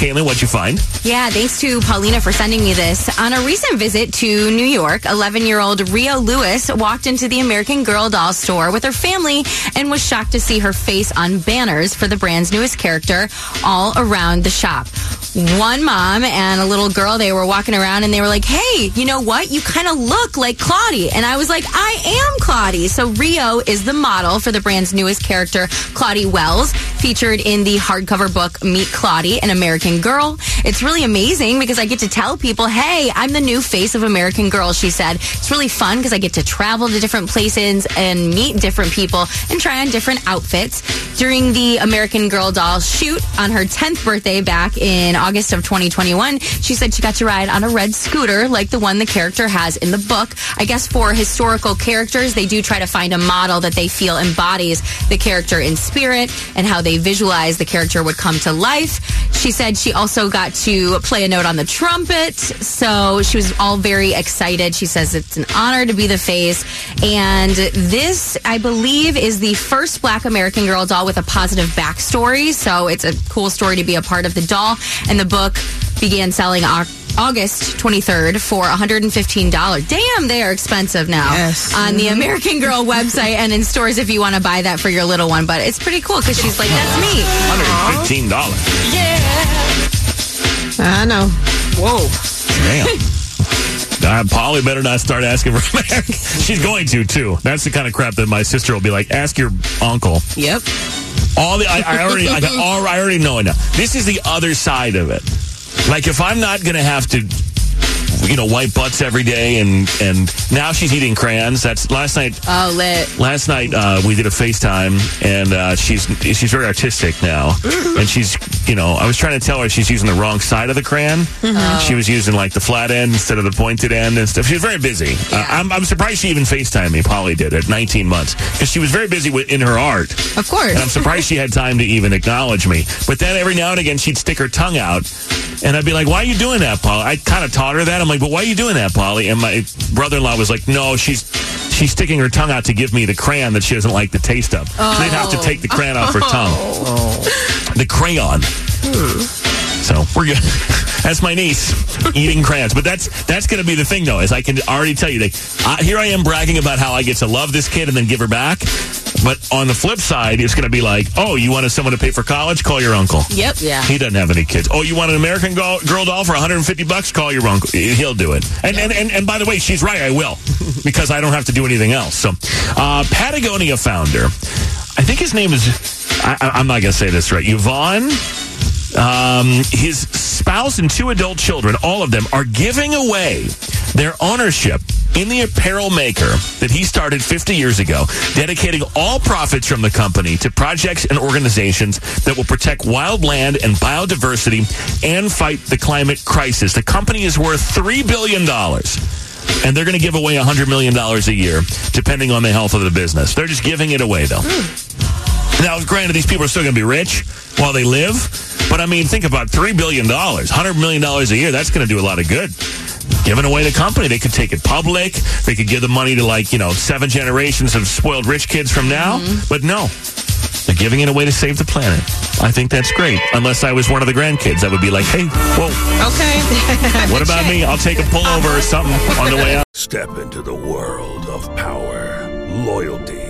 Caitlin, what'd you find? Yeah, thanks to Paulina for sending me this. On a recent visit to New York, 11 year old Rio Lewis walked into the American Girl doll store with her family and was shocked to see her face on banners for the brand's newest character all around the shop. One mom and a little girl, they were walking around and they were like, Hey, you know what? You kind of look like Claudie. And I was like, I am Claudie. So Rio is the model for the brand's newest character, Claudie Wells, featured in the hardcover book Meet Claudie, an American Girl. It's really amazing because I get to tell people, Hey, I'm the new face of American Girl, she said. It's really fun because I get to travel to different places and meet different people and try on different outfits. During the American Girl doll shoot on her 10th birthday back in August of 2021, she said she got to ride on a red scooter like the one the character has in the book. I guess for historical characters, they do try to find a model that they feel embodies the character in spirit and how they visualize the character would come to life. She said she also got to play a note on the trumpet. So she was all very excited. She says it's an honor to be the face. And this, I believe, is the first Black American Girl doll with a positive backstory. So it's a cool story to be a part of the doll. And the book began selling Au- August 23rd for $115. Damn, they are expensive now. Yes. On the American Girl website and in stores if you want to buy that for your little one. But it's pretty cool because she's like, that's me. $115. Yeah. I know. Whoa. Damn. Uh, Polly better not start asking for American. She's going to too. That's the kind of crap that my sister will be like. Ask your uncle. Yep. All the I, I already I, all, I already know it now. This is the other side of it. Like if I'm not gonna have to, you know, wipe butts every day, and and now she's eating crayons. That's last night. Oh, lit. Last night uh, we did a FaceTime, and uh, she's she's very artistic now, and she's you know I was trying to tell her she's using the wrong side of the crayon. She was using like the flat end instead of the pointed end and stuff. She was very busy. Uh, I'm I'm surprised she even FaceTimed me. Polly did at 19 months because she was very busy with, in her art. Of course. And I'm surprised she had time to even acknowledge me. But then every now and again, she'd stick her tongue out, and I'd be like, "Why are you doing that, Polly?" I kind of taught her that. I'm like, "But why are you doing that, Polly?" And my brother-in-law was like, "No, she's." She's sticking her tongue out to give me the crayon that she doesn't like the taste of. So they'd have to take the crayon off her tongue. The crayon. So we're good. That's my niece eating crayons, but that's that's going to be the thing, though. Is I can already tell you that uh, here I am bragging about how I get to love this kid and then give her back. But on the flip side, it's going to be like, oh, you wanted someone to pay for college? Call your uncle. Yep. Yeah. He doesn't have any kids. Oh, you want an American girl, girl doll for 150 bucks? Call your uncle. He'll do it. And, and and and by the way, she's right. I will because I don't have to do anything else. So, uh, Patagonia founder, I think his name is. I, I'm not going to say this right. Yvon. Um, his spouse and two adult children, all of them, are giving away their ownership in the apparel maker that he started 50 years ago, dedicating all profits from the company to projects and organizations that will protect wild land and biodiversity and fight the climate crisis. The company is worth $3 billion. And they're going to give away $100 million a year, depending on the health of the business. They're just giving it away, though. Now, granted, these people are still going to be rich while they live, but I mean, think about $3 billion, $100 million a year. That's going to do a lot of good. Giving away the company, they could take it public. They could give the money to, like, you know, seven generations of spoiled rich kids from now. Mm-hmm. But no, they're giving it away to save the planet. I think that's great. Unless I was one of the grandkids, I would be like, hey, whoa, Okay. what about me? I'll take a pullover or something on the way out. Step into the world of power, loyalty,